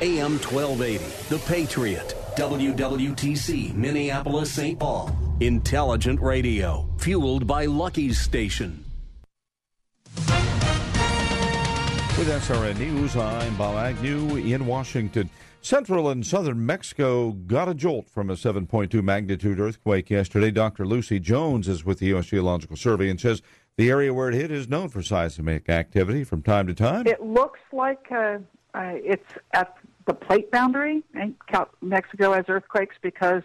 AM 1280, The Patriot, WWTC, Minneapolis, St. Paul. Intelligent radio, fueled by Lucky's Station. With SRN News, I'm Bob Agnew in Washington. Central and southern Mexico got a jolt from a 7.2 magnitude earthquake yesterday. Dr. Lucy Jones is with the U.S. Geological Survey and says the area where it hit is known for seismic activity from time to time. It looks like uh, uh, it's at the plate boundary. Mexico has earthquakes because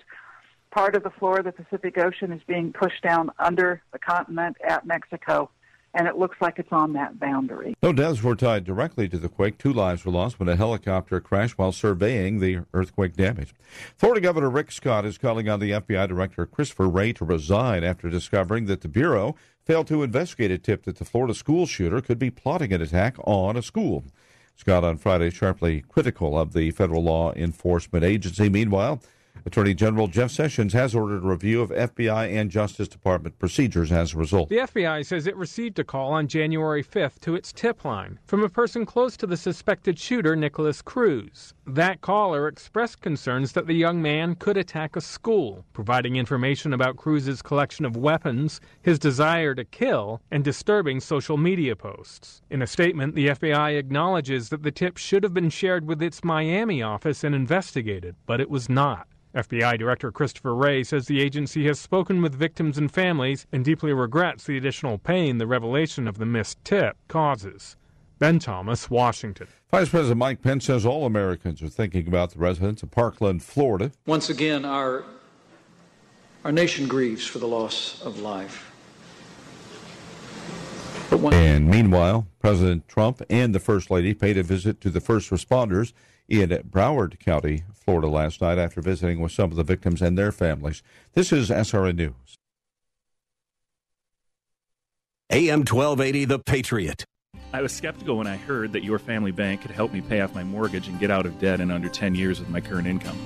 part of the floor of the Pacific Ocean is being pushed down under the continent at Mexico, and it looks like it's on that boundary. No deaths were tied directly to the quake. Two lives were lost when a helicopter crashed while surveying the earthquake damage. Florida Governor Rick Scott is calling on the FBI Director Christopher Wray to resign after discovering that the Bureau failed to investigate a tip that the Florida school shooter could be plotting an attack on a school. Scott on Friday sharply critical of the federal law enforcement agency. Meanwhile, Attorney General Jeff Sessions has ordered a review of FBI and Justice Department procedures as a result. The FBI says it received a call on January 5th to its tip line from a person close to the suspected shooter, Nikolas Cruz. That caller expressed concerns that the young man could attack a school, providing information about Cruz's collection of weapons, his desire to kill, and disturbing social media posts. In a statement, the FBI acknowledges that the tip should have been shared with its Miami office and investigated, but it was not. FBI Director Christopher Wray says the agency has spoken with victims and families and deeply regrets the additional pain the revelation of the missed tip causes. Ben Thomas, Washington. Vice President Mike Pence says all Americans are thinking about the residents of Parkland, Florida. Once again, our, our nation grieves for the loss of life. and meanwhile, President Trump and the First Lady paid a visit to the first responders in Broward County, Florida, last night after visiting with some of the victims and their families. This is SRN News. AM 1280, The Patriot. I was skeptical when I heard that your family bank could help me pay off my mortgage and get out of debt in under 10 years with my current income.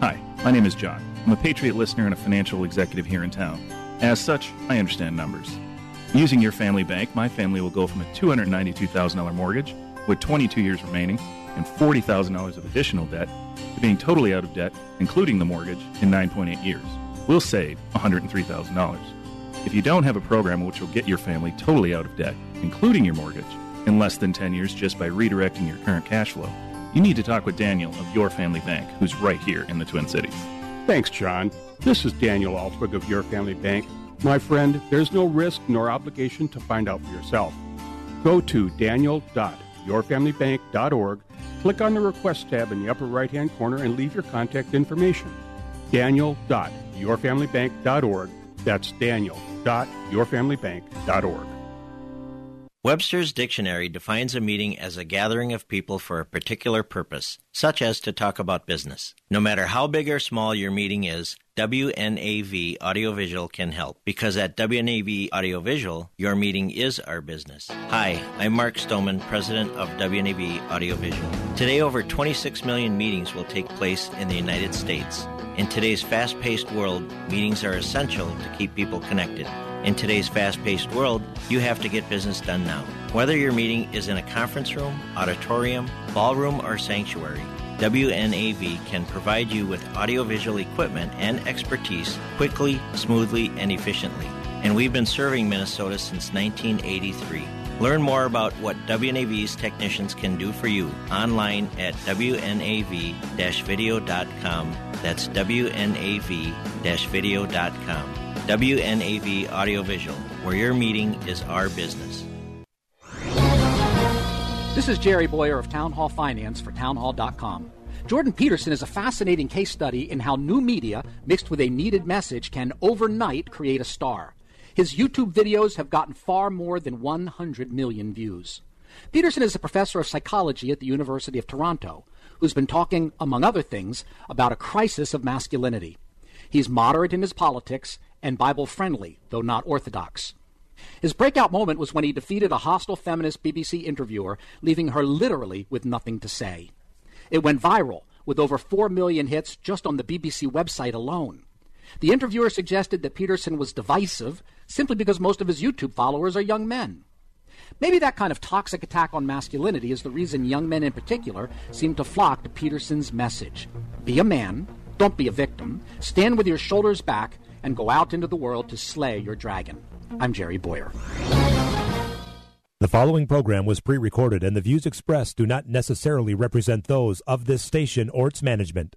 Hi, my name is John. I'm a Patriot listener and a financial executive here in town. As such, I understand numbers. Using your family bank, my family will go from a $292,000 mortgage with 22 years remaining and $40,000 of additional debt to being totally out of debt, including the mortgage, in 9.8 years. We'll save $103,000. If you don't have a program which will get your family totally out of debt, including your mortgage, in less than 10 years just by redirecting your current cash flow, you need to talk with Daniel of Your Family Bank, who's right here in the Twin Cities. Thanks, John. This is Daniel Altwig of Your Family Bank. My friend, there's no risk nor obligation to find out for yourself. Go to daniel.yourfamilybank.org Click on the Request tab in the upper right hand corner and leave your contact information. Daniel.yourfamilybank.org. That's Daniel.yourfamilybank.org. Webster's Dictionary defines a meeting as a gathering of people for a particular purpose, such as to talk about business. No matter how big or small your meeting is, WNAV Audiovisual can help because at WNAV Audiovisual, your meeting is our business. Hi, I'm Mark Stoneman, president of WNAV Audiovisual. Today, over 26 million meetings will take place in the United States. In today's fast paced world, meetings are essential to keep people connected. In today's fast paced world, you have to get business done now. Whether your meeting is in a conference room, auditorium, ballroom, or sanctuary, WNAV can provide you with audiovisual equipment and expertise quickly, smoothly, and efficiently. And we've been serving Minnesota since 1983. Learn more about what WNAV's technicians can do for you online at WNAV video.com. That's WNAV video.com. WNAV Audiovisual, where your meeting is our business. This is Jerry Boyer of Town Hall Finance for townhall.com. Jordan Peterson is a fascinating case study in how new media mixed with a needed message can overnight create a star. His YouTube videos have gotten far more than 100 million views. Peterson is a professor of psychology at the University of Toronto who's been talking, among other things, about a crisis of masculinity. He's moderate in his politics and Bible friendly, though not orthodox. His breakout moment was when he defeated a hostile feminist BBC interviewer, leaving her literally with nothing to say. It went viral, with over 4 million hits just on the BBC website alone. The interviewer suggested that Peterson was divisive simply because most of his YouTube followers are young men. Maybe that kind of toxic attack on masculinity is the reason young men in particular seem to flock to Peterson's message. Be a man, don't be a victim, stand with your shoulders back, and go out into the world to slay your dragon. I'm Jerry Boyer. The following program was pre recorded, and the views expressed do not necessarily represent those of this station or its management.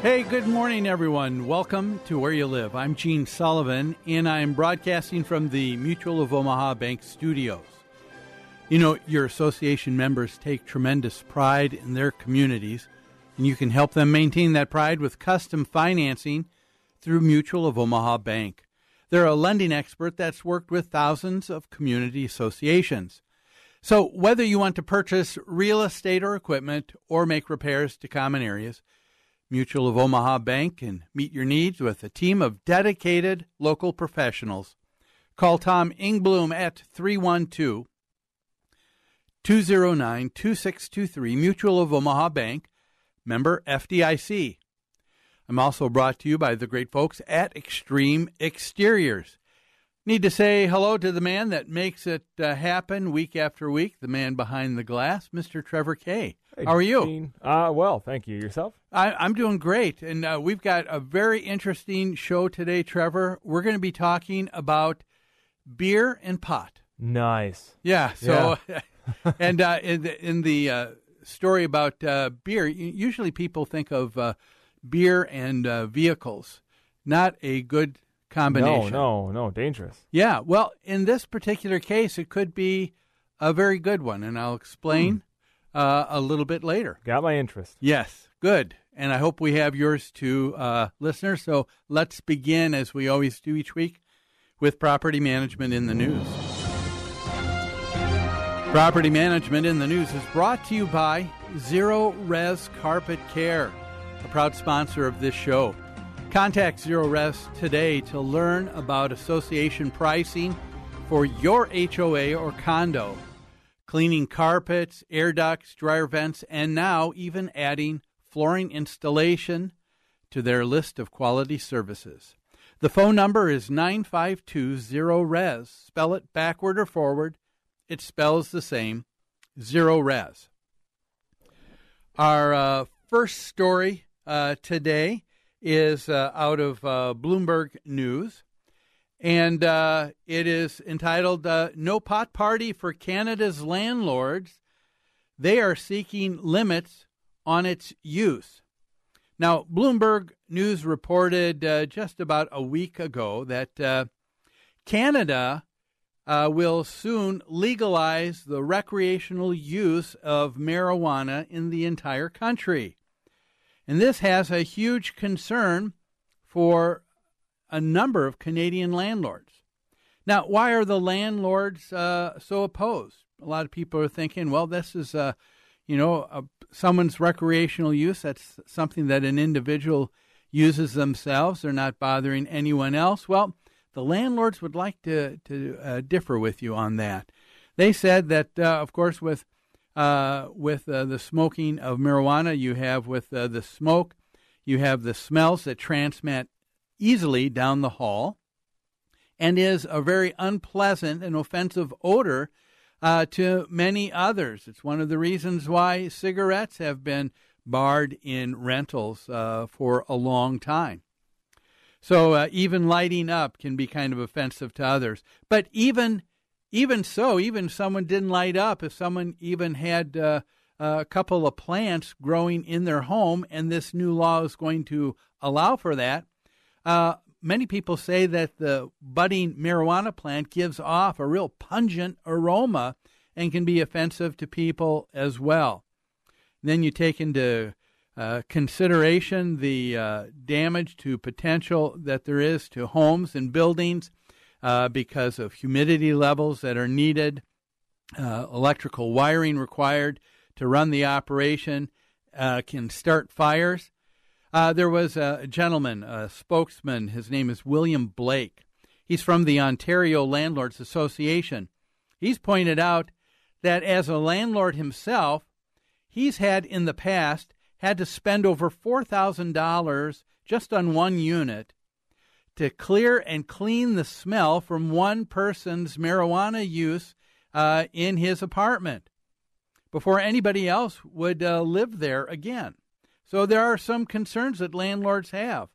Hey, good morning, everyone. Welcome to Where You Live. I'm Gene Sullivan, and I'm broadcasting from the Mutual of Omaha Bank studios. You know, your association members take tremendous pride in their communities, and you can help them maintain that pride with custom financing through Mutual of Omaha Bank. They're a lending expert that's worked with thousands of community associations. So, whether you want to purchase real estate or equipment or make repairs to common areas, Mutual of Omaha Bank can meet your needs with a team of dedicated local professionals. Call Tom Ingbloom at 312 209 2623, Mutual of Omaha Bank, member FDIC. I'm also brought to you by the great folks at Extreme Exteriors. Need to say hello to the man that makes it uh, happen week after week, the man behind the glass, Mr. Trevor Kay. Hey, How are you? Gene. Uh, well, thank you. Yourself? I, am doing great. And uh, we've got a very interesting show today, Trevor. We're going to be talking about beer and pot. Nice. Yeah. So, yeah. and uh, in the, in the uh, story about uh, beer, usually people think of uh, beer and vehicles. Not a good combination. No, no, no, dangerous. Yeah, well, in this particular case, it could be a very good one, and I'll explain hmm. Uh, a little bit later. Got my interest. Yes, good. And I hope we have yours too, uh, listeners. So let's begin, as we always do each week, with property management in the news. Property management in the news is brought to you by Zerorez Carpet Care, a proud sponsor of this show. Contact Zerorez today to learn about association pricing for your HOA or condo, cleaning carpets, air ducts, dryer vents, and now even adding flooring installation to their list of quality services. The phone number is 9520 res. Spell it backward or forward. It spells the same, Zerorez. Our uh, first story uh, today is uh, out of uh, Bloomberg News, and uh, it is entitled uh, No Pot Party for Canada's Landlords. They are seeking limits on its use. Now, Bloomberg News reported uh, just about a week ago that uh, Canada will soon legalize the recreational use of marijuana in the entire country. And this has a huge concern for a number of Canadian landlords. Now, why are the landlords uh, so opposed? A lot of people are thinking, well, this is, uh, you know, a, someone's recreational use. That's something that an individual uses themselves. They're not bothering anyone else. Well, the landlords would like to to uh, differ with you on that. They said that, uh, of course, with uh, with uh, the smoking of marijuana, you have with uh, the smoke, you have the smells that transmit easily down the hall and is a very unpleasant and offensive odor uh, to many others. It's one of the reasons why cigarettes have been barred in rentals uh, for a long time. So uh, even lighting up can be kind of offensive to others. But even even so, even someone didn't light up, if someone even had uh, a couple of plants growing in their home, and this new law is going to allow for that, uh, many people say that the budding marijuana plant gives off a real pungent aroma and can be offensive to people as well. Then you take into uh, consideration the uh, damage to potential that there is to homes and buildings uh, because of humidity levels that are needed, uh, electrical wiring required to run the operation, uh, can start fires. Uh, there was a gentleman, a spokesman, his name is William Blake. He's from the Ontario Landlords Association. He's pointed out that as a landlord himself, he's had in the past had to spend over $4,000 just on one unit to clear and clean the smell from one person's marijuana use uh, in his apartment before anybody else would uh, live there again. So there are some concerns that landlords have.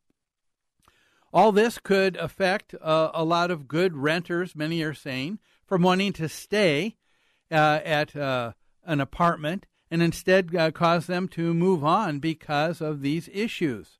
All this could affect uh, a lot of good renters, many are saying, from wanting to stay uh, at uh, an apartment and instead uh, cause them to move on because of these issues.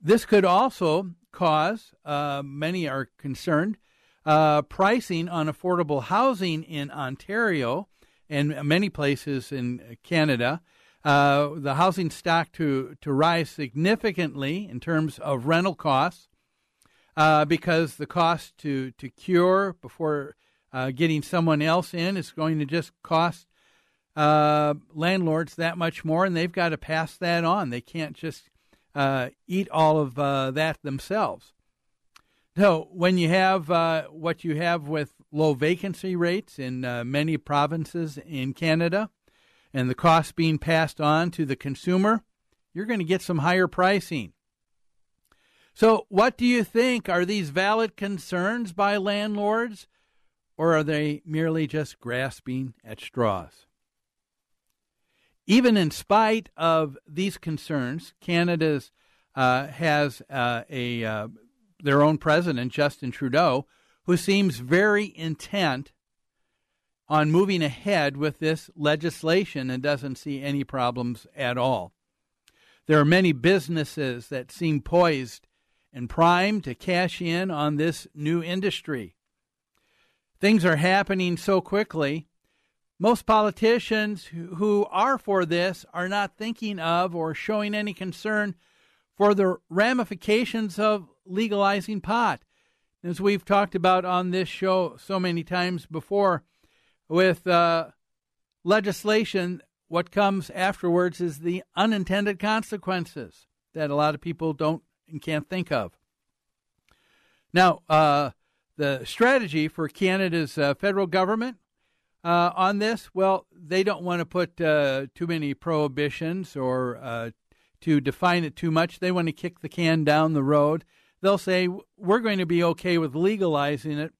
This could also cause, uh, many are concerned, uh, pricing on affordable housing in Ontario and many places in Canada. Uh, the housing stock to, to rise significantly in terms of rental costs uh, because the cost to, to cure before uh, getting someone else in is going to just cost uh, landlords that much more, and they've got to pass that on. They can't just uh, eat all of uh, that themselves. So, when you have what you have with low vacancy rates in many provinces in Canada, and the cost being passed on to the consumer, you're going to get some higher pricing. So, what do you think? Are these valid concerns by landlords, or are they merely just grasping at straws? Even in spite of these concerns, Canada's uh, has uh, a uh, their own president, Justin Trudeau, who seems very intent on moving ahead with this legislation and doesn't see any problems at all. There are many businesses that seem poised and primed to cash in on this new industry. Things are happening so quickly most politicians who are for this are not thinking of or showing any concern for the ramifications of legalizing pot. As we've talked about on this show so many times before, with uh, legislation, what comes afterwards is the unintended consequences that a lot of people don't and can't think of. Now, uh, the strategy for Canada's uh, federal government uh, on this? Well, they don't want to put uh, too many prohibitions or uh, to define it too much. They want to kick the can down the road. They'll say, we're going to be okay with legalizing it,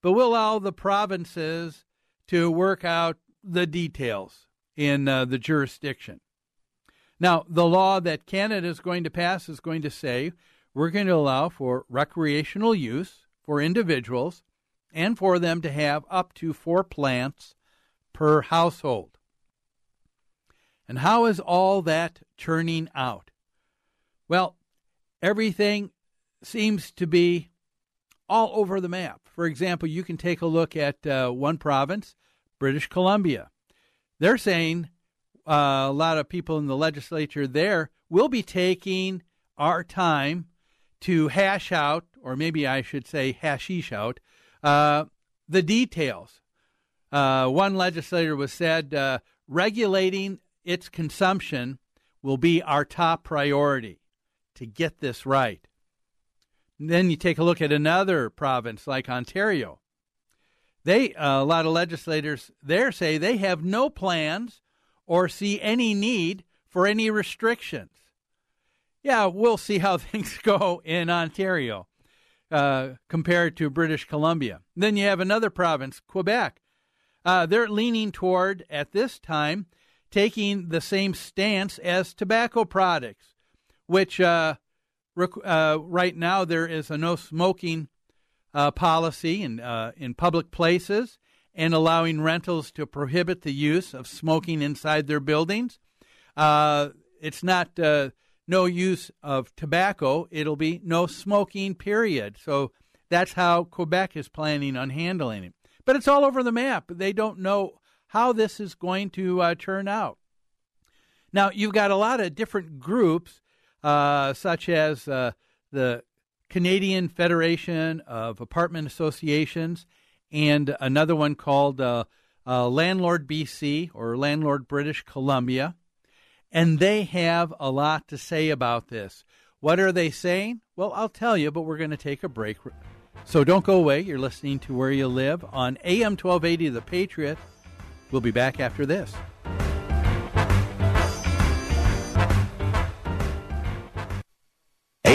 but we'll allow the provinces to work out the details in uh, the jurisdiction. Now, the law that Canada is going to pass is going to say we're going to allow for recreational use for individuals and for them to have up to four plants per household. And how is all that turning out? Well, everything seems to be all over the map. For example, you can take a look at uh, one province, British Columbia. They're saying uh, a lot of people in the legislature there will be taking our time to hash out, or maybe I should say hashish out, uh, the details. Uh, one legislator was said uh, regulating its consumption will be our top priority to get this right. Then you take a look at another province like Ontario. They uh, a lot of legislators there say they have no plans or see any need for any restrictions. Yeah, we'll see how things go in Ontario. Uh, compared to British Columbia. Then you have another province, Quebec. Uh, they're leaning toward, at this time, taking the same stance as tobacco products, which uh, uh, right now there is a no smoking uh, policy in uh, in public places and allowing rentals to prohibit the use of smoking inside their buildings. Uh, it's not uh, no use of tobacco; it'll be no smoking. Period. So that's how Quebec is planning on handling it. But it's all over the map. They don't know how this is going to uh, turn out. Now you've got a lot of different groups, uh, such as uh, the Canadian Federation of Apartment Associations and another one called uh, uh, Landlord BC or Landlord British Columbia. And they have a lot to say about this. What are they saying? Well, I'll tell you, but we're going to take a break. So don't go away. You're listening to Where You Live on AM 1280 The Patriot. We'll be back after this.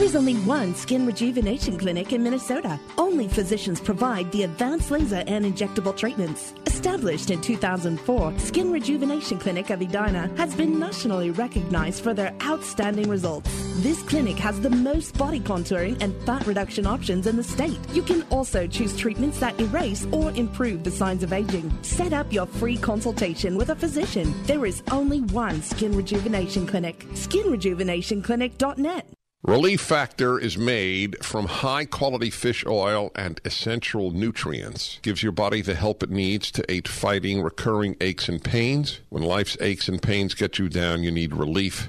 There is only one skin rejuvenation clinic in Minnesota. Only physicians provide the advanced laser and injectable treatments. Established in 2004, Skin Rejuvenation Clinic of Edina has been nationally recognized for their outstanding results. This clinic has the most body contouring and fat reduction options in the state. You can also choose treatments that erase or improve the signs of aging. Set up your free consultation with a physician. There is only one Skin Rejuvenation Clinic. SkinRejuvenationClinic.net. Relief Factor is made from high quality fish oil and essential nutrients. Gives your body the help it needs to aid fighting recurring aches and pains. When life's aches and pains get you down, you need relief.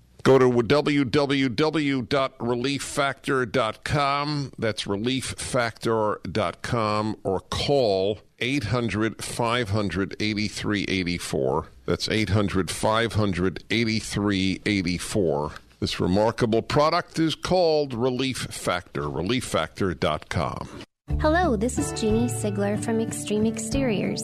Go to www.relieffactor.com. That's relieffactor.com or call 800 500 8384. That's 800 500 8384. This remarkable product is called Relief Factor. ReliefFactor.com. Hello, this is Jeannie Sigler from Extreme Exteriors.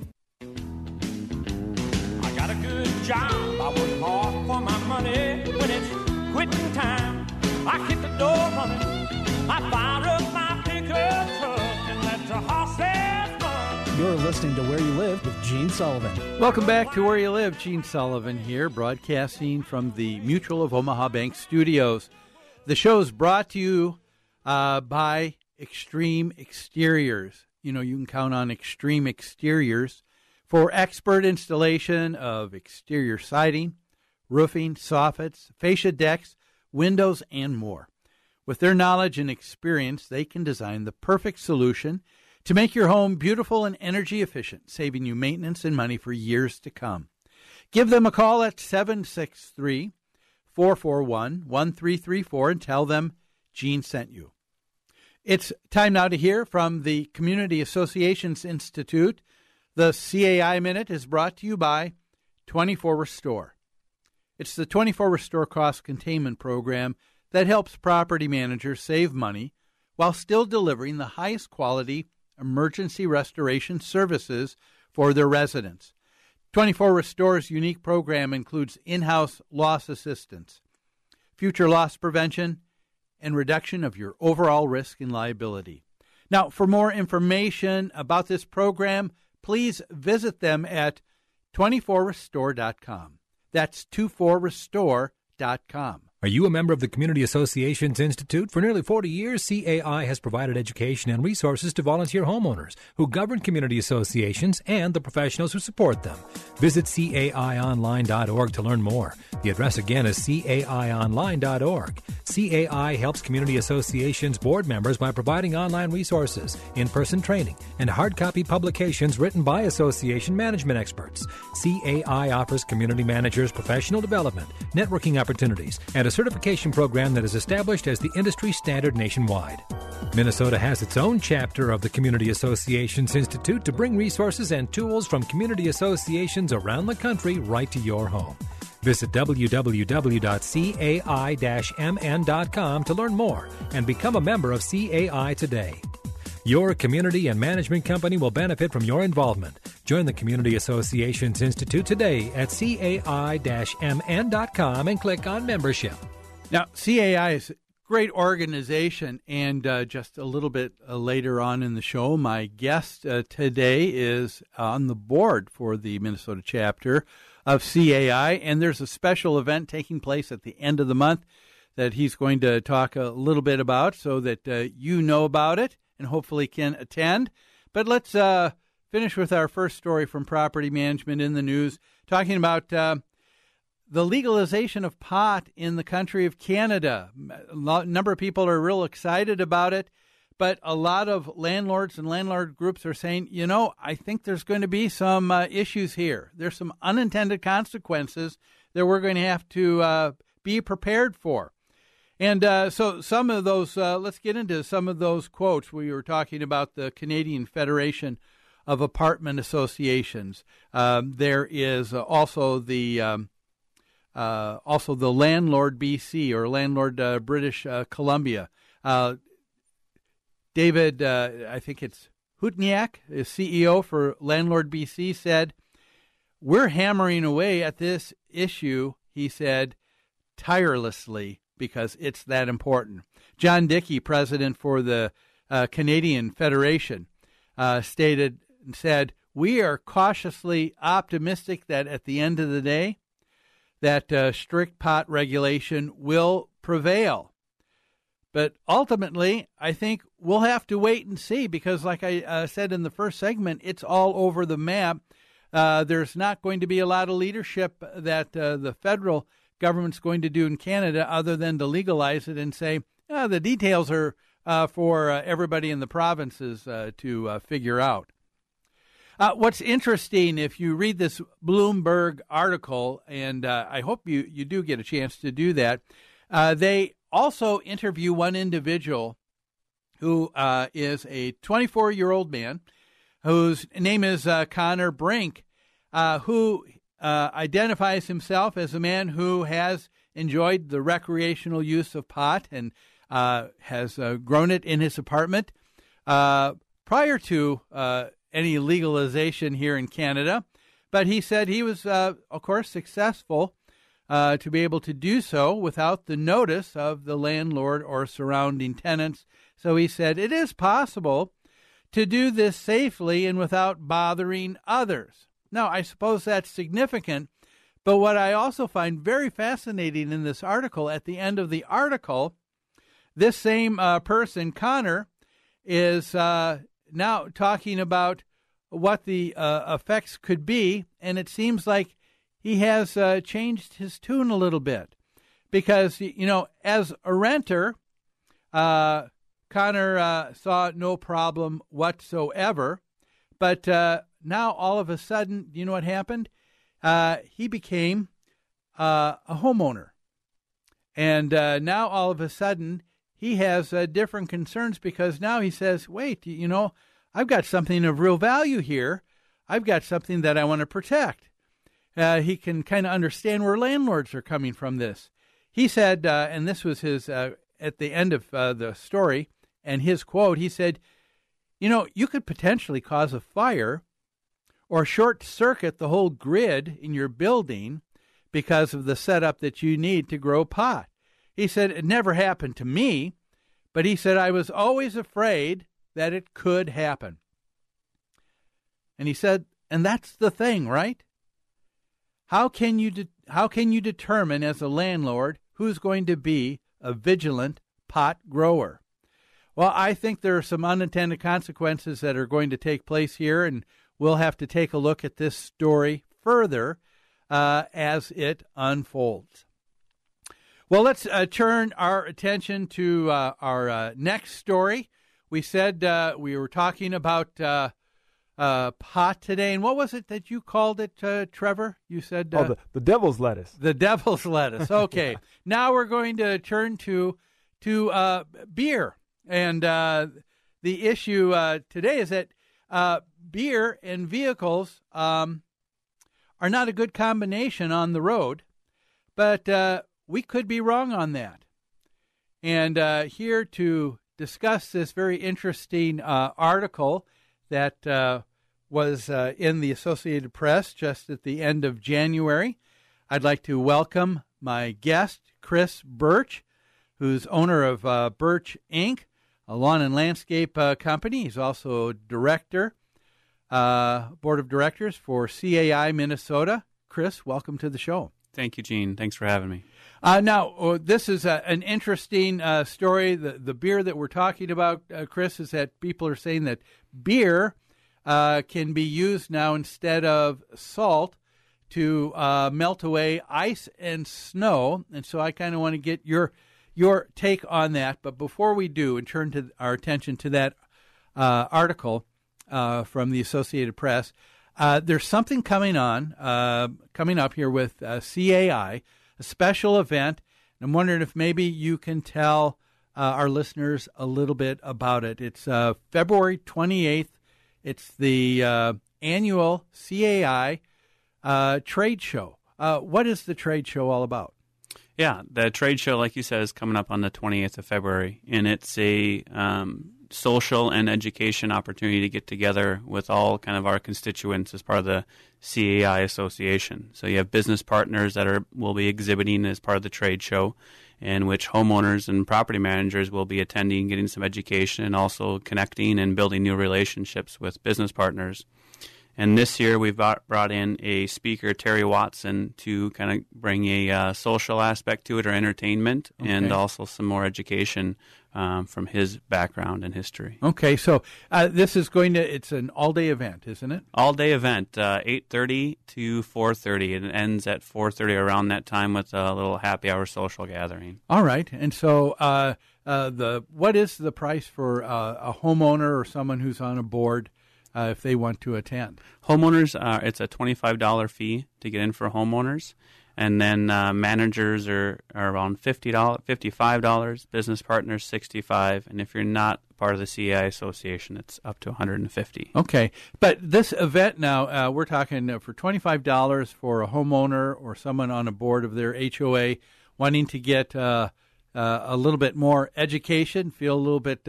Job. I work hard for my money. When it's quitting time, I hit the door running. I fire up my pickup truck and let the horses run. You're listening to Where You Live with Gene Sullivan. Welcome back to Where You Live. Gene Sullivan here, broadcasting from the Mutual of Omaha Bank studios. The show is brought to you uh, by Extreme Exteriors. You know, you can count on Extreme Exteriors for expert installation of exterior siding, roofing, soffits, fascia decks, windows, and more. With their knowledge and experience, they can design the perfect solution to make your home beautiful and energy efficient, saving you maintenance and money for years to come. Give them a call at 763 441 1334 and tell them Gene sent you. It's time now to hear from the Community Associations Institute The CAI Minute is brought to you by 24 Restore. It's the 24 Restore cost containment program that helps property managers save money while still delivering the highest quality emergency restoration services for their residents. 24 Restore's unique program includes in house loss assistance, future loss prevention, and reduction of your overall risk and liability. Now, for more information about this program, please visit them at 24restore.com. That's 24restore.com. Are you a member of the Community Associations Institute? For nearly 40 years, CAI has provided education and resources to volunteer homeowners who govern community associations and the professionals who support them. Visit CAIonline.org to learn more. The address again is CAIonline.org. CAI helps community associations board members by providing online resources, in person training, and hard copy publications written by association management experts. CAI offers community managers professional development, networking opportunities, and a certification program that is established as the industry standard nationwide. Minnesota has its own chapter of the Community Associations Institute to bring resources and tools from community associations around the country right to your home. Visit www.cai-mn.com to learn more and become a member of CAI today. Your community and management company will benefit from your involvement. Join the Community Associations Institute today at cai-mn.com and click on membership. Now, CAI is a great organization, and uh, just a little bit uh, later on in the show, my guest uh, today is on the board for the Minnesota chapter of CAI, and there's a special event taking place at the end of the month that he's going to talk a little bit about so that uh, you know about it and hopefully can attend. But let's uh, finish with our first story from Property Management in the News, talking about uh, the legalization of pot in the country of Canada. A number of people are real excited about it, but a lot of landlords and landlord groups are saying, you know, I think there's going to be some uh, issues here. There's some unintended consequences that we're going to have to uh, be prepared for. And uh, so, some of those, uh, let's get into some of those quotes. We were talking about the Canadian Federation of Apartment Associations. Um, there is also the um, uh, also the Landlord BC or Landlord uh, British uh, Columbia. Uh, David, I think it's Hutniak, is CEO for Landlord BC, said, "We're hammering away at this issue." He said, tirelessly because it's that important. John Dickey, president for the uh, Canadian Federation, uh, stated and said, "We are cautiously optimistic that at the end of the day, that uh, strict pot regulation will prevail." But ultimately, I think we'll have to wait and see because, like I uh, said in the first segment, it's all over the map. Uh, there's not going to be a lot of leadership that uh, the federal government's going to do in Canada other than to legalize it and say oh, the details are uh, for uh, everybody in the provinces uh, to uh, figure out. Uh, what's interesting, if you read this Bloomberg article, and I hope you, you do get a chance to do that, they also interview one individual who is a 24 year old man whose name is Connor Brink, who uh, identifies himself as a man who has enjoyed the recreational use of pot and uh, has uh, grown it in his apartment uh, prior to uh, any legalization here in Canada. But he said he was, of course, successful to be able to do so without the notice of the landlord or surrounding tenants. So he said it is possible to do this safely and without bothering others. Now, I suppose that's significant, but what I also find very fascinating in this article, at the end of the article, this same uh, person, Connor, is uh, now talking about what the uh, effects could be, and it seems like he has uh, changed his tune a little bit. Because, you know, as a renter, uh, Connor uh, saw no problem whatsoever, but now all of a sudden, you know what happened? Uh, he became uh, a homeowner. And uh, now all of a sudden, he has uh, different concerns because now he says, wait, you know, I've got something of real value here. I've got something that I want to protect. Uh, he can kind of understand where landlords are coming from this. He said, uh, and this was his at the end of the story, and his quote. He said, "You know, you could potentially cause a fire or short circuit the whole grid in your building because of the setup that you need to grow pot." He said it never happened to me, but he said I was always afraid that it could happen. And he said, and that's the thing, right? How can you de- how can you determine as a landlord who's going to be a vigilant pot grower? Well, I think there are some unintended consequences that are going to take place here, and we'll have to take a look at this story further uh, as it unfolds. Well, let's uh, turn our attention to uh, our uh, next story. We said uh, we were talking about uh, uh, pot today, and what was it that you called it, Trevor? You said oh, the, the devil's lettuce. The devil's lettuce. Okay, now we're going to turn to to beer, and the issue today is that beer and vehicles um, are not a good combination on the road, but we could be wrong on that. And uh, here to discuss this very interesting uh, article that uh, was uh, in the Associated Press just at the end of January, I'd like to welcome my guest, Chris Birch, who's owner of uh, Birch Inc., a lawn and landscape uh, company. He's also director, board of directors for CAI Minnesota. Chris, welcome to the show. Thank you, Gene. Thanks for having me. Uh, now, uh, this is a, an interesting uh, story. The, the beer that we're talking about, uh, Chris, is that people are saying that beer uh, can be used now instead of salt to uh, melt away ice and snow. And so I kind of want to get your your take on that. But before we do, and turn to our attention to that article from the Associated Press, there's something coming on coming up here with CAI a special event. And I'm wondering if maybe you can tell uh, our listeners a little bit about it. It's uh, February 28th. It's the uh, annual CAI uh, trade show. Uh, what is the trade show all about? Yeah, the trade show, like you said, is coming up on the 28th of February, and it's a um, social and education opportunity to get together with all kind of our constituents as part of the CAI Association. So you have business partners that are will be exhibiting as part of the trade show, in which homeowners and property managers will be attending, getting some education, and also connecting and building new relationships with business partners. And this year we've brought in a speaker, Terry Watson, to kind of bring a uh, social aspect to it or entertainment, okay. and also some more education um, from his background and history. Okay, so uh, this is going to, it's an all day event, isn't it? All day event, uh, 8.30 to 4.30. It ends at 4.30 around that time with a little happy hour social gathering. All right, and so uh, uh the what is the price for uh, a homeowner or someone who's on a board? Uh, if they want to attend. Homeowners, uh, it's a twenty-five dollar fee to get in for homeowners, and then uh, managers are, are around fifty dollars, fifty-five dollars. Business partners, sixty-five, and if you're not part of the CAI Association, it's up to one hundred and fifty. Okay, but this event now, uh, we're talking uh, for twenty-five dollars for a homeowner or someone on a board of their HOA wanting to get uh, a little bit more education, feel a little bit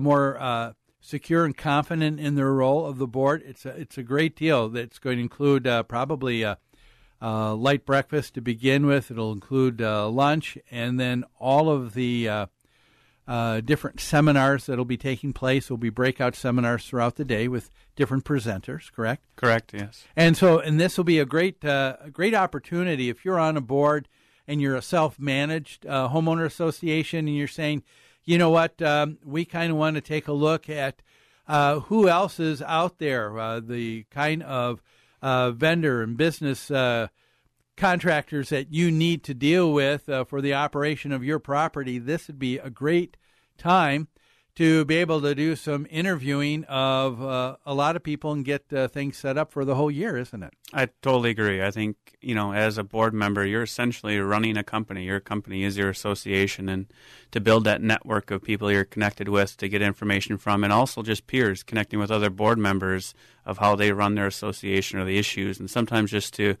more secure and confident in their role of the board. It's a, it's a great deal. That's going to include uh, probably a, a, light breakfast to begin with. It'll include uh, lunch and then all of the uh, uh different seminars that'll be taking place. Will be breakout seminars throughout the day with different presenters. Correct. Correct. Yes. And so, and this will be a great uh, a great opportunity if you're on a board and you're a self-managed uh, homeowner association and you're saying you know what? Um, we kind of want to take a look at uh, who else is out there, uh, the kind of uh, vendor and business uh, contractors that you need to deal with uh, for the operation of your property. This would be a great time to be able to do some interviewing of uh, a lot of people and get uh, things set up for the whole year, isn't it? I totally agree. I think, you know, as a board member, you're essentially running a company. Your company is your association. And to build that network of people you're connected with to get information from, and also just peers connecting with other board members of how they run their association or the issues, and sometimes just to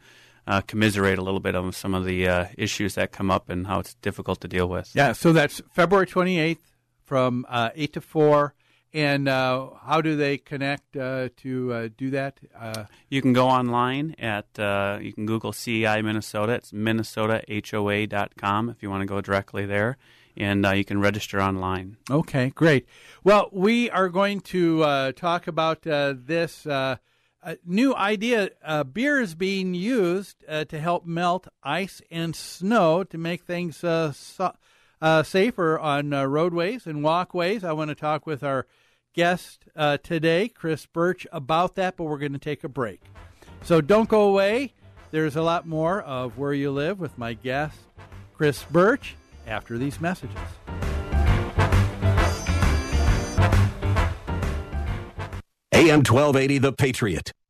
uh, commiserate a little bit of some of the uh, issues that come up and how it's difficult to deal with. Yeah, so that's February 28th from uh, 8 to 4. And uh, how do they connect uh, to uh, do that? Uh, you can go online at, uh, you can Google CAI Minnesota. It's minnesotahoa.com if you want to go directly there. And uh, you can register online. Okay, great. Well, we are going to talk about this new idea. beer is being used to help melt ice and snow to make things so- uh, safer on uh, roadways and walkways. I want to talk with our guest uh, today, Chris Birch, about that, but we're going to take a break. So don't go away. There's a lot more of Where You Live with my guest, Chris Birch, after these messages. AM 1280, The Patriot.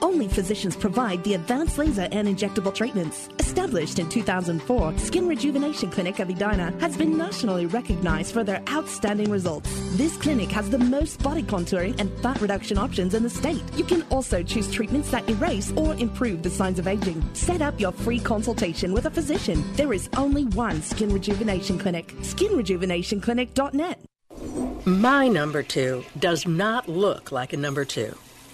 Only physicians provide the advanced laser and injectable treatments. Established in 2004, Skin Rejuvenation Clinic of Edina has been nationally recognized for their outstanding results. This clinic has the most body contouring and fat reduction options in the state. You can also choose treatments that erase or improve the signs of aging. Set up your free consultation with a physician. There is only one Skin Rejuvenation Clinic. SkinRejuvenationClinic.net. My number two does not look like a number two.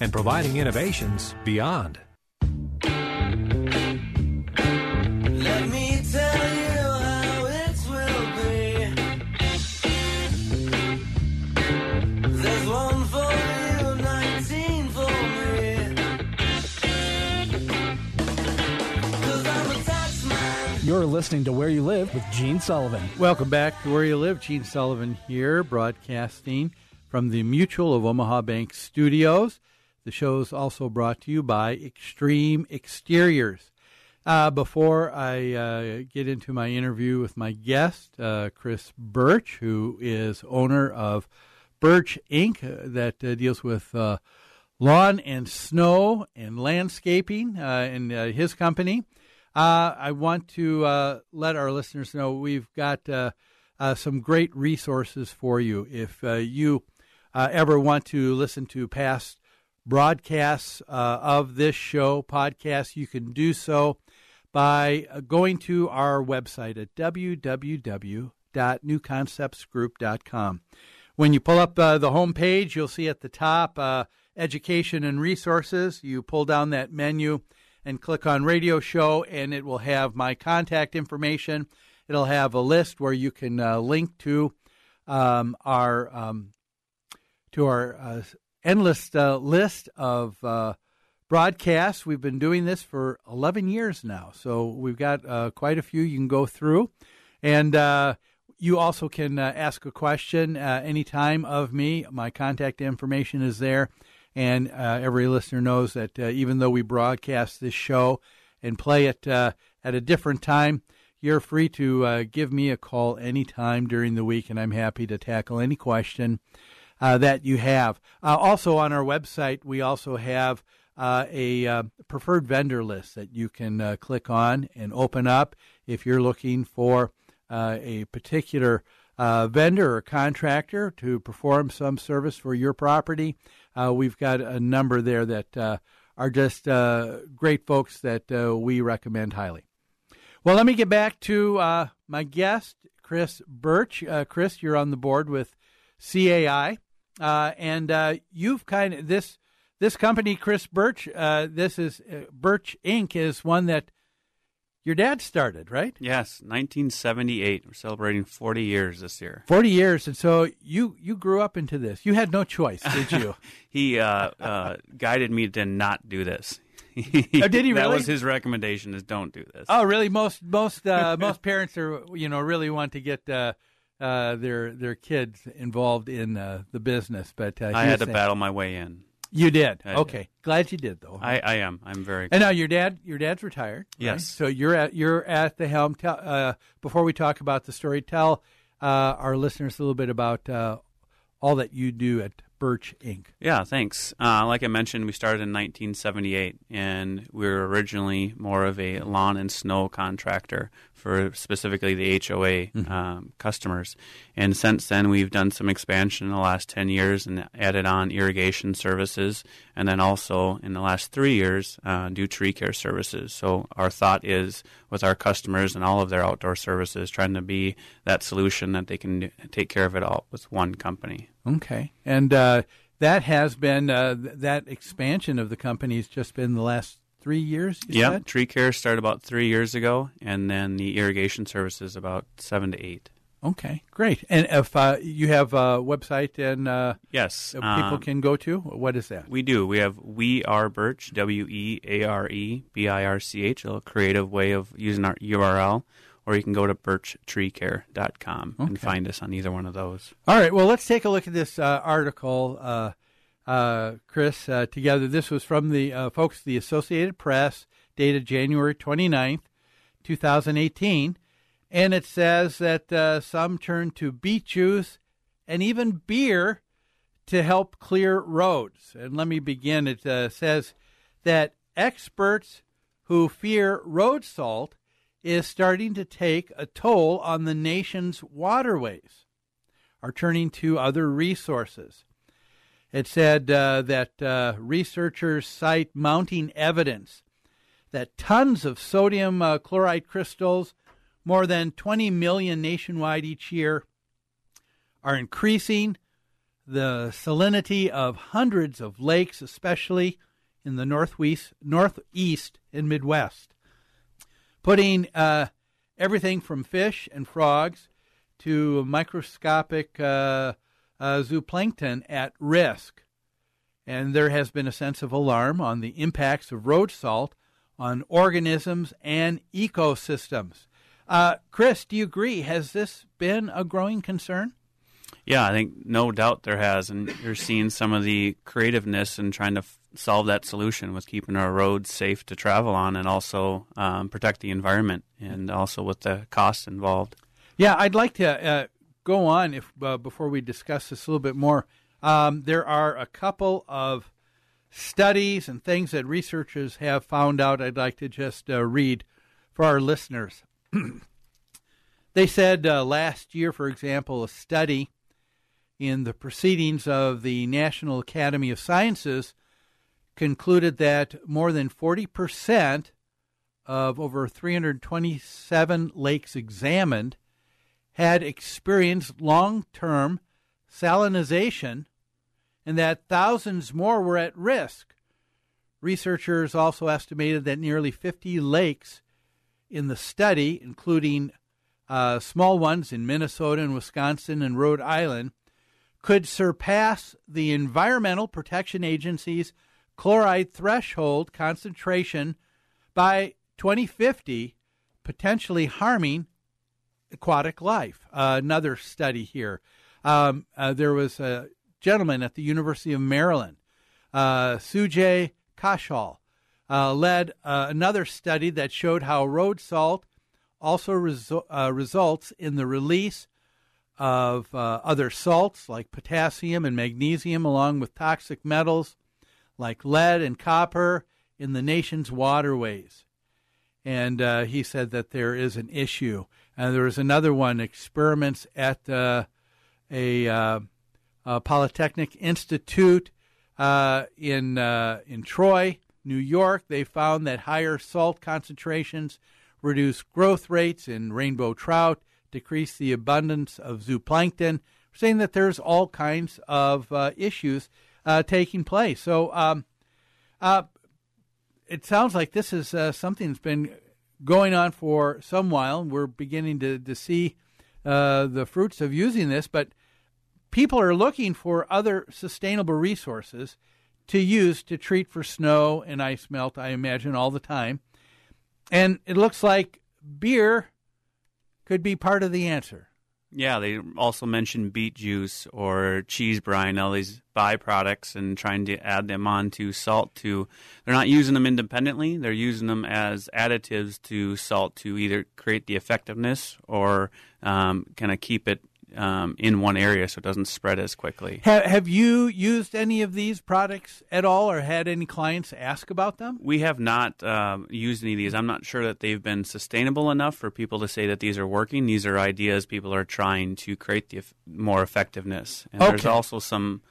and providing innovations beyond. Let me tell you how it will be. There's one for you, 19 for me. 'Cause I'm a tax man. You're listening to Where You Live with Gene Sullivan. Welcome back to Where You Live. Gene Sullivan here, broadcasting from the Mutual of Omaha Bank studios. The show is also brought to you by Extreme Exteriors. Uh, before I uh, get into my interview with my guest, uh, Chris Birch, who is owner of Birch Inc., uh, that uh, deals with uh, lawn and snow and landscaping in his company. I want to let our listeners know we've got some great resources for you. If you ever want to listen to past broadcasts of this show, podcast, you can do so by going to our website at www.newconceptsgroup.com. When you pull up uh, the home page, you'll see at the top uh, education and resources. You pull down that menu and click on radio show, and it will have my contact information. It'll have a list where you can uh, link to um, our um, to our uh, endless uh, list of uh, broadcasts. We've been doing this for 11 years now, so we've got uh, quite a few you can go through. And uh, you also can uh, ask a question uh, anytime of me. My contact information is there. And every listener knows that even though we broadcast this show and play it at a different time, you're free to give me a call anytime during the week, and I'm happy to tackle any question that you have. also, on our website, we also have uh, a uh, preferred vendor list that you can uh, click on and open up if you're looking for uh, a particular uh, vendor or contractor to perform some service for your property. Uh, we've got a number there that are just great folks that we recommend highly. Well, let me get back to my guest, Chris Birch. Chris, you're on the board with CAI, and you've kind of this this company, Chris Birch, uh, this is uh, Birch Inc. is one that your dad started, right? Yes, 1978. We're celebrating 40 years this year. 40 years, and so you you grew up into this. You had no choice, did you? he uh, uh, guided me to not do this. oh, did he? Really? That was his recommendation: is don't do this. Oh, really? Most most uh, most parents are you know really want to get. Uh, uh, their their kids involved in uh, the business, but I had to saying, battle my way in. You did. I okay. Did. Glad you did though. I, I am. I'm very. And now your dad, your dad's retired. Right? Yes. So you're at you're at the helm. Tell, uh, before we talk about the story, tell uh, our listeners a little bit about uh, all that you do at Birch Inc. Yeah, thanks. Uh, like I mentioned, we started in 1978, and we were originally more of a lawn and snow contractor for specifically the HOA mm-hmm. um, customers. And since then, we've done some expansion in the last 10 years and added on irrigation services, and then also in the last three years, uh, do tree care services. So our thought is with our customers and all of their outdoor services, trying to be that solution that they can take care of it all with one company. Okay, and uh, that has been uh, that expansion of the company has just been the last three years. yeah, said? tree care started about three years ago, and then the irrigation services about seven to eight. Okay, great. And if uh, you have a website and uh, yes, people um, can go to, what is that? We do. We have We Are Birch, W E A R E B I R C H, a little creative way of using our URL or you can go to birchtreecare.com okay. and find us on either one of those. All right. Well, let's take a look at this uh, article, uh, uh, Chris, uh, together. This was from the uh, folks, the Associated Press, dated January 29th, 2018. And it says that uh, some turn to beet juice and even beer to help clear roads. And let me begin. It says that experts who fear road salt is starting to take a toll on the nation's waterways, are turning to other resources. It said uh, that uh, researchers cite mounting evidence that tons of sodium uh, chloride crystals, more than 20 million nationwide each year, are increasing the salinity of hundreds of lakes, especially in the northwest, northeast and Midwest. Putting uh, everything from fish and frogs to microscopic uh, zooplankton at risk. And there has been a sense of alarm on the impacts of road salt on organisms and ecosystems. Uh, Chris, do you agree? Has this been a growing concern? Yeah, I think no doubt there has, and you're seeing some of the creativeness in trying to solve that solution with keeping our roads safe to travel on and also um, protect the environment and also with the costs involved. Yeah, I'd like to uh, go on if uh, before we discuss this a little bit more. Um, there are a couple of studies and things that researchers have found out. I'd like to just uh, read for our listeners. they said uh, last year, for example, a study in the proceedings of the National Academy of Sciences concluded that more than 40% of over 327 lakes examined had experienced long term salinization and that thousands more were at risk. Researchers also estimated that nearly 50 lakes in the study, including uh, small ones in Minnesota and Wisconsin and Rhode Island, could surpass the Environmental Protection Agency's chloride threshold concentration by 2050, potentially harming aquatic life. Uh, another study here. Um, uh, there was a gentleman at the University of Maryland, uh, Sujay Kaushal, uh, led uh, another study that showed how road salt also resu- uh, results in the release of uh, other salts like potassium and magnesium, along with toxic metals like lead and copper in the nation's waterways. And he said that there is an issue. And there was another one experiments at uh, a, uh, a, Polytechnic Institute uh, in uh, in Troy, New York. They found that higher salt concentrations reduce growth rates in rainbow trout decrease the abundance of zooplankton, saying that there's all kinds of uh, issues taking place. So um, it sounds like this is uh, something that's been going on for some while. We're beginning to, to see uh, the fruits of using this, but people are looking for other sustainable resources to use to treat for snow and ice melt, I imagine, all the time. And it looks like beer could be part of the answer. Yeah, they also mentioned beet juice or cheese brine, all these byproducts, and trying to add them on to salt. To they're not using them independently; they're using them as additives to salt to either create the effectiveness or um, kind of keep it um, in one area so it doesn't spread as quickly. Have, have you used any of these products at all or had any clients ask about them? We have not um, used any of these. I'm not sure that they've been sustainable enough for people to say that these are working. These are ideas people are trying to create the more effectiveness. And okay. there's also some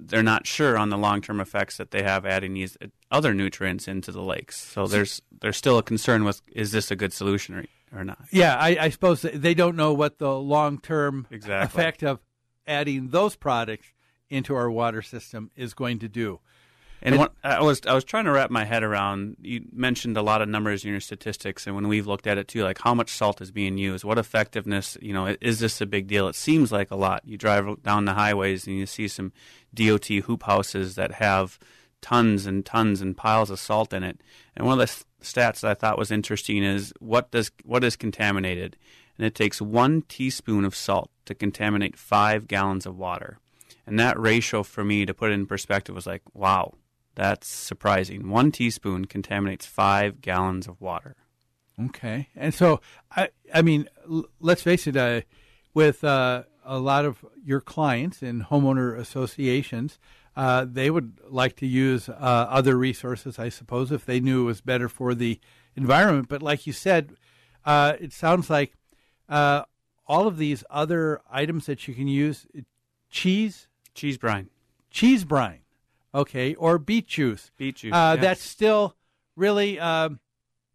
they're not sure on the long term effects that they have adding these other nutrients into the lakes. So there's there's still a concern with is this a good solution or not. Yeah, I, I suppose they don't know what the long term exactly. effect of adding those products into our water system is going to do. And, and I was I was trying to wrap my head around. You mentioned a lot of numbers in your statistics, and when we've looked at it too, like how much salt is being used, what effectiveness. You know, is this a big deal? It seems like a lot. You drive down the highways and you see some DOT hoop houses that have tons and tons and piles of salt in it. And one of the stats that I thought was interesting is what does what is contaminated, and it takes one teaspoon of salt to contaminate five gallons of water, and that ratio for me to put it in perspective was like, wow, that's surprising. One teaspoon contaminates five gallons of water. Okay, and so I I mean, l- let's face it, uh, with uh, a lot of your clients in homeowner associations. Uh, they would like to use uh, other resources, I suppose, if they knew it was better for the environment. But like you said, uh, it sounds like uh, all of these other items that you can use cheese, cheese brine, cheese brine, okay, or beet juice. Beet juice. Uh. That's still really um,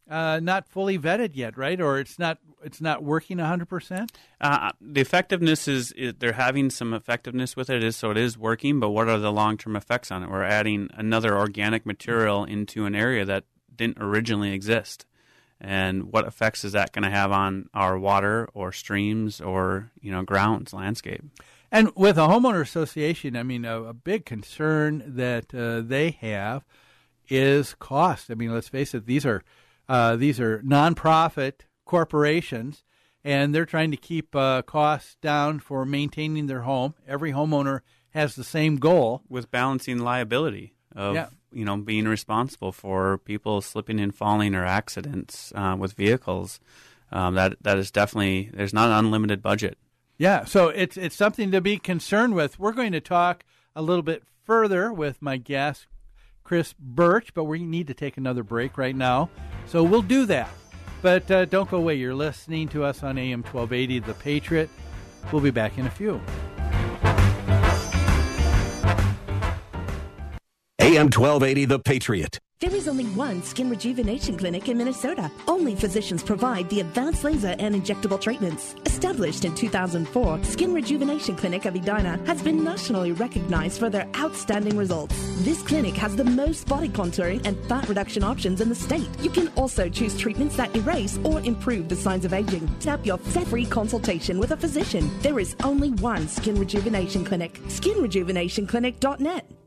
not fully vetted yet, right? Or it's not it's not working 100%? Uh, the effectiveness is, is, they're having some effectiveness with it, is so it is working, but what are the long term effects on it? We're adding another organic material into an area that didn't originally exist. And what effects is that going to have on our water or streams or, you know, grounds, landscape? And with a homeowner association, I mean, a, a big concern that uh, they have is cost. I mean, let's face it; these are uh, these are nonprofit corporations, and they're trying to keep uh, costs down for maintaining their home. Every homeowner has the same goal with balancing liability of Yeah. you know being responsible for people slipping and falling or accidents uh, with vehicles. Um, that that is definitely there's not an unlimited budget. Yeah, so it's it's something to be concerned with. We're going to talk a little bit further with my guest, Chris Birch, but we need to take another break right now. So we'll do that. But uh, don't go away. You're listening to us on AM 1280, The Patriot. We'll be back in a few. AM 1280, The Patriot. There is only one skin rejuvenation clinic in Minnesota. Only physicians provide the advanced laser and injectable treatments. Established in 2004, Skin Rejuvenation Clinic of Edina has been nationally recognized for their outstanding results. This clinic has the most body contouring and fat reduction options in the state. You can also choose treatments that erase or improve the signs of aging. Tap your free consultation with a physician. There is only one Skin Rejuvenation Clinic. SkinRejuvenationClinic.net.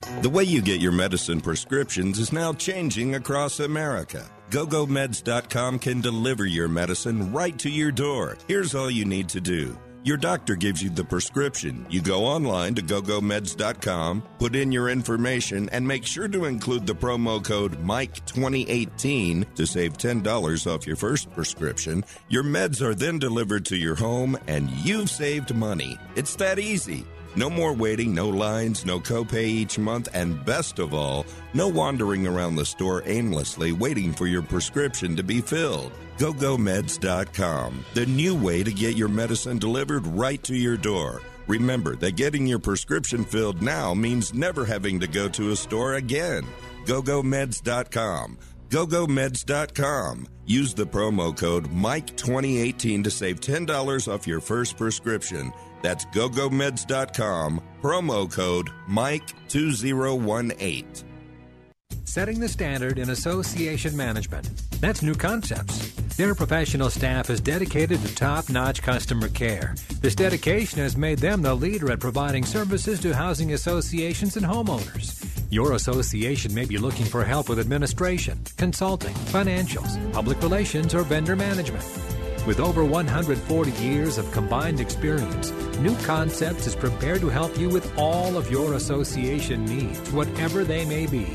The way you get your medicine prescriptions is now changing across America. GoGoMeds.com can deliver your medicine right to your door. Here's all you need to do. Your doctor gives you the prescription. You go online to gogomeds.com, put in your information, and make sure to include the promo code MIKE2018 to save $10 off your first prescription. Your meds are then delivered to your home, and you've saved money. It's that easy. No more waiting, no lines, no copay each month, and best of all, no wandering around the store aimlessly waiting for your prescription to be filled. GoGoMeds.com, the new way to get your medicine delivered right to your door. Remember that getting your prescription filled now means never having to go to a store again. GoGoMeds.com. GoGoMeds.com. Use the promo code MIKE2018 to save $10 off your first prescription. That's gogomeds.com, promo code MIKE2018. Setting the standard in association management. That's New Concepts. Their professional staff is dedicated to top notch customer care. This dedication has made them the leader at providing services to housing associations and homeowners. Your association may be looking for help with administration, consulting, financials, public relations, or vendor management. With over 140 years of combined experience, New Concepts is prepared to help you with all of your association needs, whatever they may be.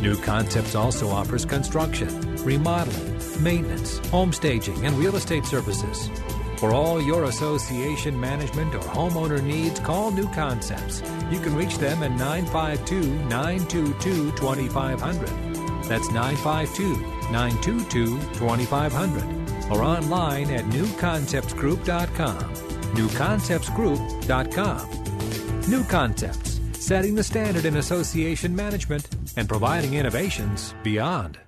New Concepts also offers construction, remodeling, maintenance, home staging, and real estate services. For all your association management or homeowner needs, call New Concepts. You can reach them at 952 922 2500. That's 952 922 2500 or online at newconceptsgroup.com. Newconceptsgroup.com. New Concepts, setting the standard in association management and providing innovations beyond.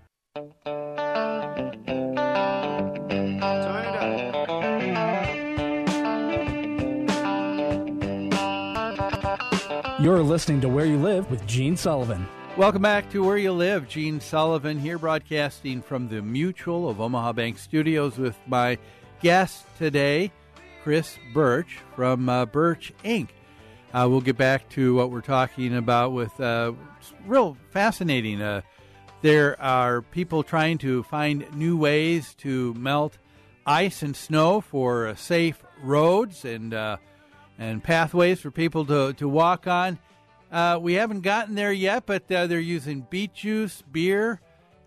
You're listening to Where You Live with Gene Sullivan. Welcome back to Where You Live. Gene Sullivan here, broadcasting from the Mutual of Omaha Bank Studios with my guest today, Chris Birch from uh, Birch Inc. Uh, we'll get back to what we're talking about with uh, real fascinating. Uh, there are people trying to find new ways to melt ice and snow for uh, safe roads and uh, and pathways for people to, to walk on. Uh, we haven't gotten there yet, but uh, they're using beet juice, beer,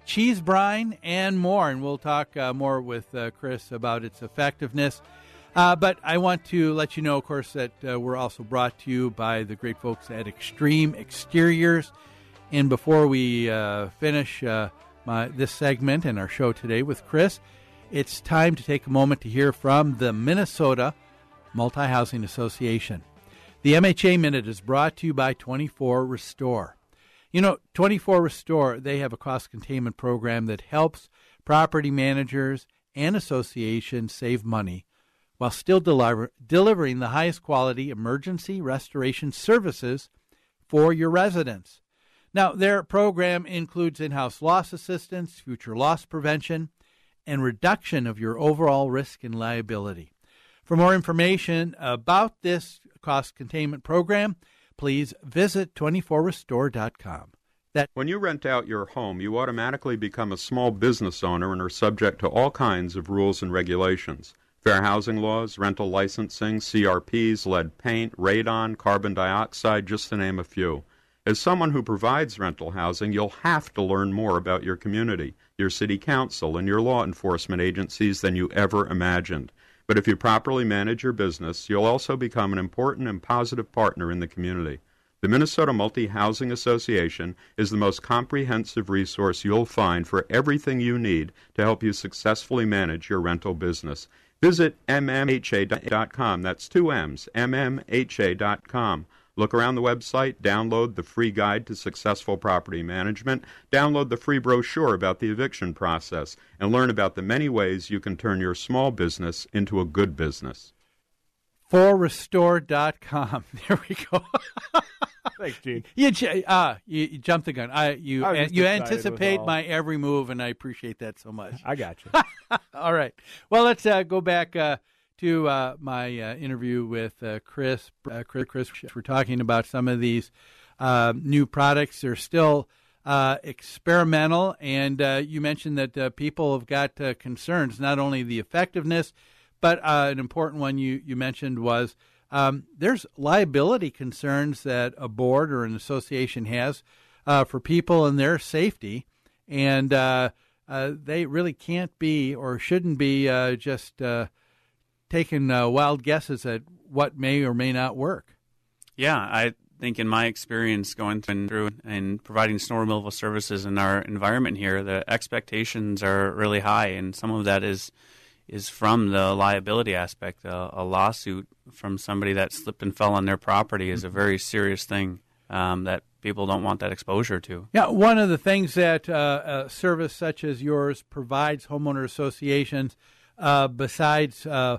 cheese brine, and more. And we'll talk uh, more with uh, Chris about its effectiveness. Uh, but I want to let you know, of course, that uh, we're also brought to you by the great folks at Extreme Exteriors. And before we finish my, this segment and our show today with Chris, it's time to take a moment to hear from the Minnesota Multi Housing Association. The MHA Minute is brought to you by 24 Restore. You know, 24 Restore, they have a cost containment program that helps property managers and associations save money while still deliver, delivering the highest quality emergency restoration services for your residents. Now, their program includes in house loss assistance, future loss prevention, and reduction of your overall risk and liability. For more information about this cost containment program, please visit 24restore.com. That when you rent out your home, you automatically become a small business owner and are subject to all kinds of rules and regulations. Fair housing laws, rental licensing, CRPs, lead paint, radon, carbon dioxide, just to name a few. As someone who provides rental housing, you'll have to learn more about your community, your city council, and your law enforcement agencies than you ever imagined. But if you properly manage your business, you'll also become an important and positive partner in the community. The Minnesota Multi Housing Association is the most comprehensive resource you'll find for everything you need to help you successfully manage your rental business. Visit mmha.com. That's two M's, mmha.com. Look around the website, download the free guide to successful property management, download the free brochure about the eviction process, and learn about the many ways you can turn your small business into a good business. forrestore.com. There we go. Thanks, Gene. You, ju- uh, you, you jumped the gun. I you I was you anticipate my every move, and I appreciate that so much. I got you. All right. Well, let's uh, go back uh, to uh, my uh, interview with uh, Chris. Uh, Chris. Chris, we're talking about some of these uh, new products. They're still uh, experimental, and you mentioned that people have got concerns, not only the effectiveness, but an important one you, you mentioned was um, there's liability concerns that a board or an association has for people and their safety, and they really can't be or shouldn't be just taking uh, wild guesses at what may or may not work. Yeah, I think in my experience going through and providing snow removal services in our environment here, the expectations are really high, and some of that is is from the liability aspect. A, a lawsuit from somebody that slipped and fell on their property is a very serious thing um, that people don't want that exposure to. Yeah, one of the things that uh, a service such as yours provides homeowner associations, uh, besides uh,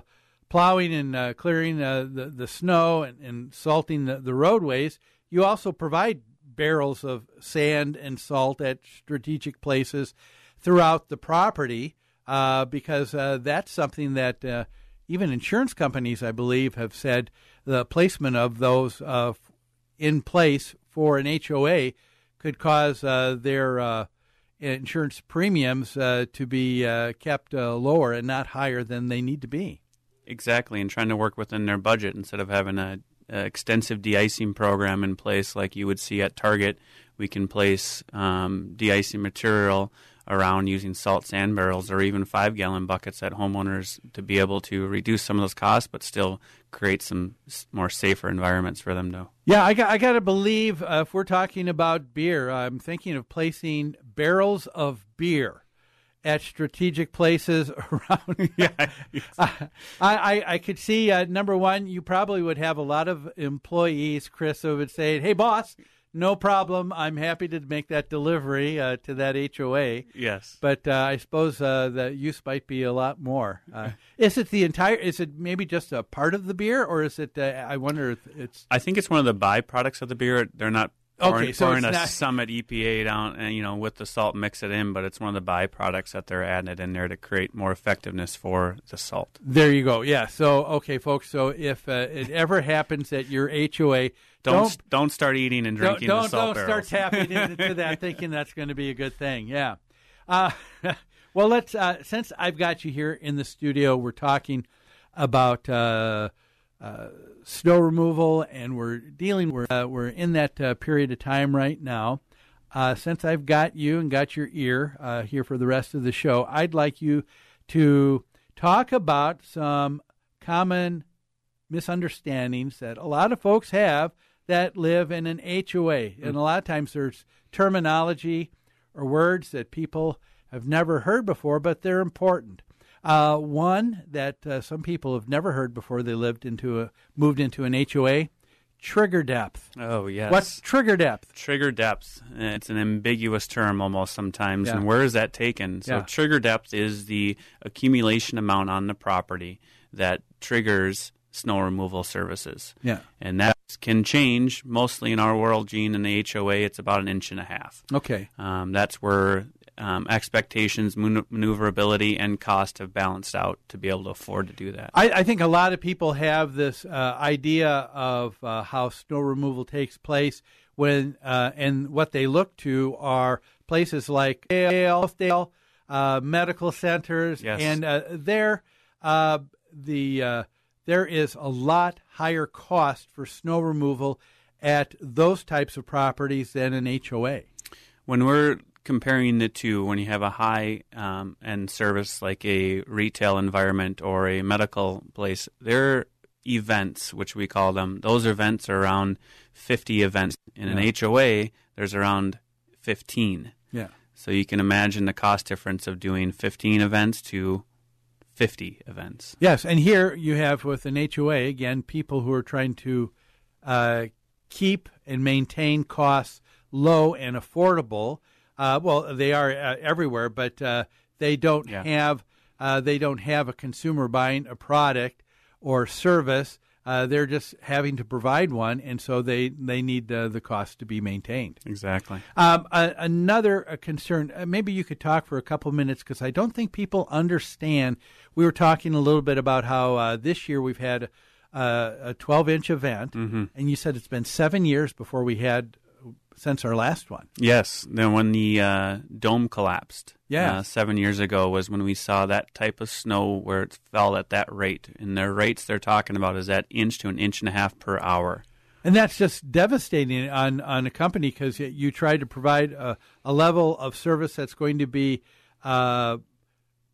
plowing and uh, clearing uh, the, the snow and, and salting the, the roadways, you also provide barrels of sand and salt at strategic places throughout the property uh, because uh, that's something that uh, even insurance companies, I believe, have said the placement of those uh, in place for an HOA could cause uh, their uh, insurance premiums to be kept lower and not higher than they need to be. Exactly, and trying to work within their budget instead of having a, a extensive de-icing program in place like you would see at Target. We can place um, de-icing material around using salt sand barrels or even five gallon buckets at homeowners to be able to reduce some of those costs, but still create some more safer environments for them to. Yeah, I got, I got to believe uh, if we're talking about beer, I'm thinking of placing barrels of beer at strategic places around. yeah, I, I, I could see uh, number one, you probably would have a lot of employees, Chris, who would say, "Hey, boss." No problem. I'm happy to make that delivery uh, to that HOA. Yes. But uh, I suppose uh, the use might be a lot more. Uh, is it the entire? Is it maybe just a part of the beer, or is it? Uh, I wonder if it's. I think it's one of the byproducts of the beer. They're not Okay, pouring, so it's a not- Summit EPA down and you know with the salt mix it in, but it's one of the byproducts that they're adding it in there to create more effectiveness for the salt. There you go. Yeah. So okay, folks. So if uh, it ever happens that your HOA, Don't don't, start eating and drinking don't, the salt don't barrels. start tapping into that, thinking that's going to be a good thing. Yeah. Uh, well, let's. Uh, since I've got you here in the studio, we're talking about uh, snow removal, and we're dealing. We're uh, we're in that uh, period of time right now. Uh, since I've got you and got your ear uh, here for the rest of the show, I'd like you to talk about some common misunderstandings that a lot of folks have that live in an HOA. And a lot of times there's terminology or words that people have never heard before, but they're important. Uh, one that uh, some people have never heard before they lived into a moved into an HOA, trigger depth. Oh yes. What's trigger depth? Trigger depth. It's an ambiguous term almost sometimes. Yeah. And where is that taken? So Yeah. trigger depth is the accumulation amount on the property that triggers snow removal services. Yeah. And that can change mostly in our world, Gene, in the HOA, it's about an inch and a half. Okay. Um, that's where um, expectations, maneuverability, and cost have balanced out to be able to afford to do that. I, I think a lot of people have this uh, idea of uh, how snow removal takes place when uh, and what they look to are places like Dale, uh, medical centers, Yes. and uh, there uh, the uh, there is a lot higher cost for snow removal at those types of properties than an HOA. When we're comparing the two, when you have a high um, end service like a retail environment or a medical place, their events, which we call them, those events are around 50 events. In Yeah. an HOA, there's around 15. Yeah. So you can imagine the cost difference of doing 15 events to 50 events. Yes, and here you have with an HOA again people who are trying to uh, keep and maintain costs low and affordable. Uh, well, they are uh, everywhere, but uh, they don't Yeah. have uh, they don't have a consumer buying a product or service. Uh, they're just having to provide one, and so they they need the cost to be maintained. Exactly. Um, a, another uh, concern, uh, maybe you could talk for a couple minutes because I don't think people understand. We were talking a little bit about how uh, this year we've had uh, a 12 inch event, Mm-hmm. and you said it's been seven years before we had since our last one. Yes. Then when the uh, dome collapsed, Yeah. uh, seven years ago was when we saw that type of snow where it fell at that rate. And the rates they're talking about is that inch to an inch and a half per hour. And that's just devastating on, on a company because you try to provide a, a level of service that's going to be uh,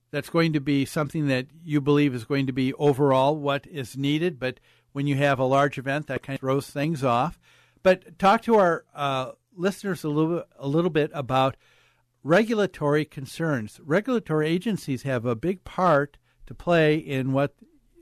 that's going to be something that you believe is going to be overall what is needed. But when you have a large event, that kind of throws things off. But talk to our uh, listeners a little a little bit about regulatory concerns. Regulatory agencies have a big part to play in what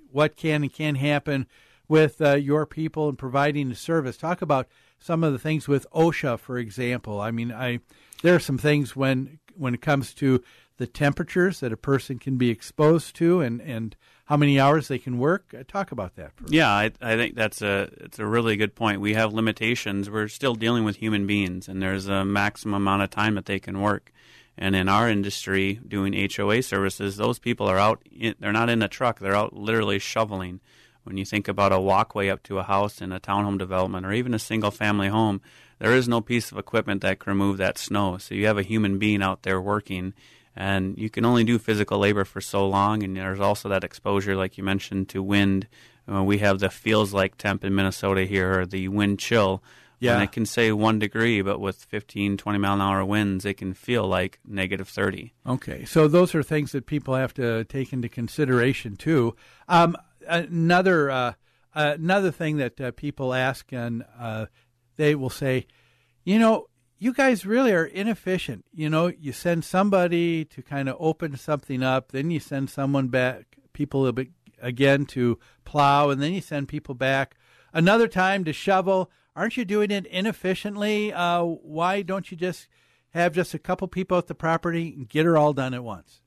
what can and can't happen with uh, your people and providing the service. Talk about some of the things with OSHA, for example. I mean, I there are some things when when it comes to the temperatures that a person can be exposed to and, and how many hours they can work. Uh, talk about that. For Yeah, I, I think that's a it's a really good point. We have limitations. We're still dealing with human beings, and there's a maximum amount of time that they can work. And in our industry, doing HOA services, those people are out. In, they're not in a truck. They're out literally shoveling. When you think about a walkway up to a house in a townhome development or even a single family home, there is no piece of equipment that can remove that snow. So you have a human being out there working, and you can only do physical labor for so long. And there's also that exposure, like you mentioned, to wind. Uh, we have the feels like temp in Minnesota here, or the wind chill. Yeah. And it can say one degree, but with 15, 20 mile an hour winds, it can feel like negative 30. Okay, so those are things that people have to take into consideration too. Um, another uh, another thing that uh, people ask, and uh, they will say, you know, you guys really are inefficient. You know, you send somebody to kind of open something up, then you send someone back, people bit again to plow, and then you send people back another time to shovel. Aren't you doing it inefficiently? Uh, why don't you just have just a couple people at the property and get her all done at once?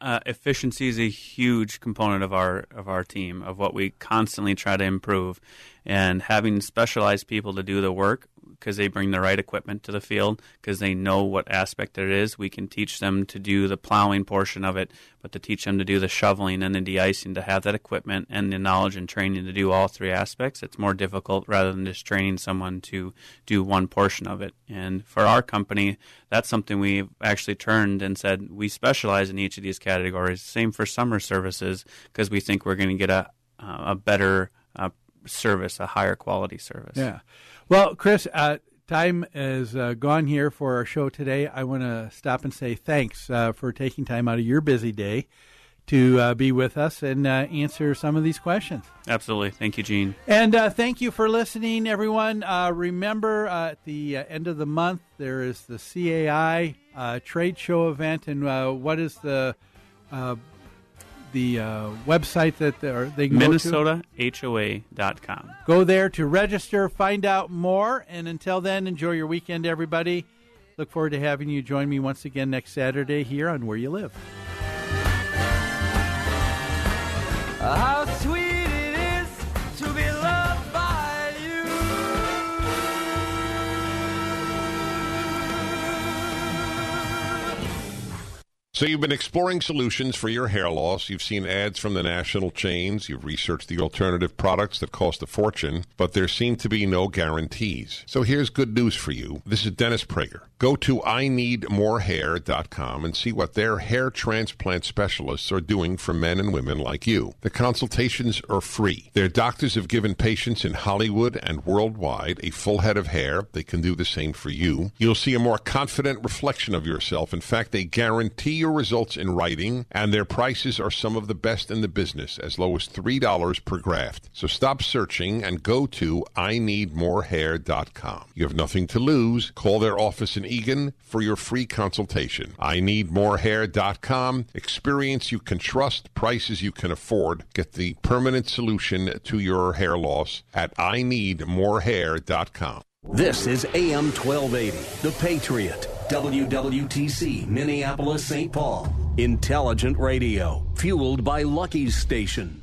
uh, efficiency is a huge component of our of our team of what we constantly try to improve and having specialized people to do the work because they bring the right equipment to the field because they know what aspect it is. We can teach them to do the plowing portion of it but to teach them to do the shoveling and the de-icing to have that equipment and the knowledge and training to do all three aspects it's more difficult rather than just training someone to do one portion of it. And for our company that's something we've actually turned and said we specialize in each of these categories. Same for summer services because we think we're going to get a a better uh, service a higher quality service. Yeah. Well, Chris, uh, time is uh, gone here for our show today. I want to stop and say thanks uh, for taking time out of your busy day to uh, be with us and uh, answer some of these questions. absolutely thank you gene And uh, thank you for listening, everyone. Uh, remember, uh, at the uh, end of the month, there is the CAI uh, trade show event. And uh, what is the uh, the uh, website that they, or they can go Go there to register, find out more, and until then, enjoy your weekend, everybody. Look forward to having you join me once again next Saturday here on Where You Live. How sweet So you've been exploring solutions for your hair loss. You've seen ads from the national chains. You've researched the alternative products that cost a fortune, but there seem to be no guarantees. So here's good news for you. This is Dennis Prager. Go to IneedMoreHair.com and see what their hair transplant specialists are doing for men and women like you. The consultations are free. Their doctors have given patients in Hollywood and worldwide a full head of hair. They can do the same for you. You'll see a more confident reflection of yourself. In fact, they guarantee your results in writing, and their prices are some of the best in the business, as low as $3 per graft. So stop searching and go to IneedMoreHair.com. You have nothing to lose. Call their office in Eagan for your free consultation. IneedMoreHair.com. Experience you can trust, prices you can afford. Get the permanent solution to your hair loss at IneedMoreHair.com. This is AM 1280, The Patriot, WWTC, Minneapolis, St. Paul. Intelligent radio, fueled by Lucky's Station.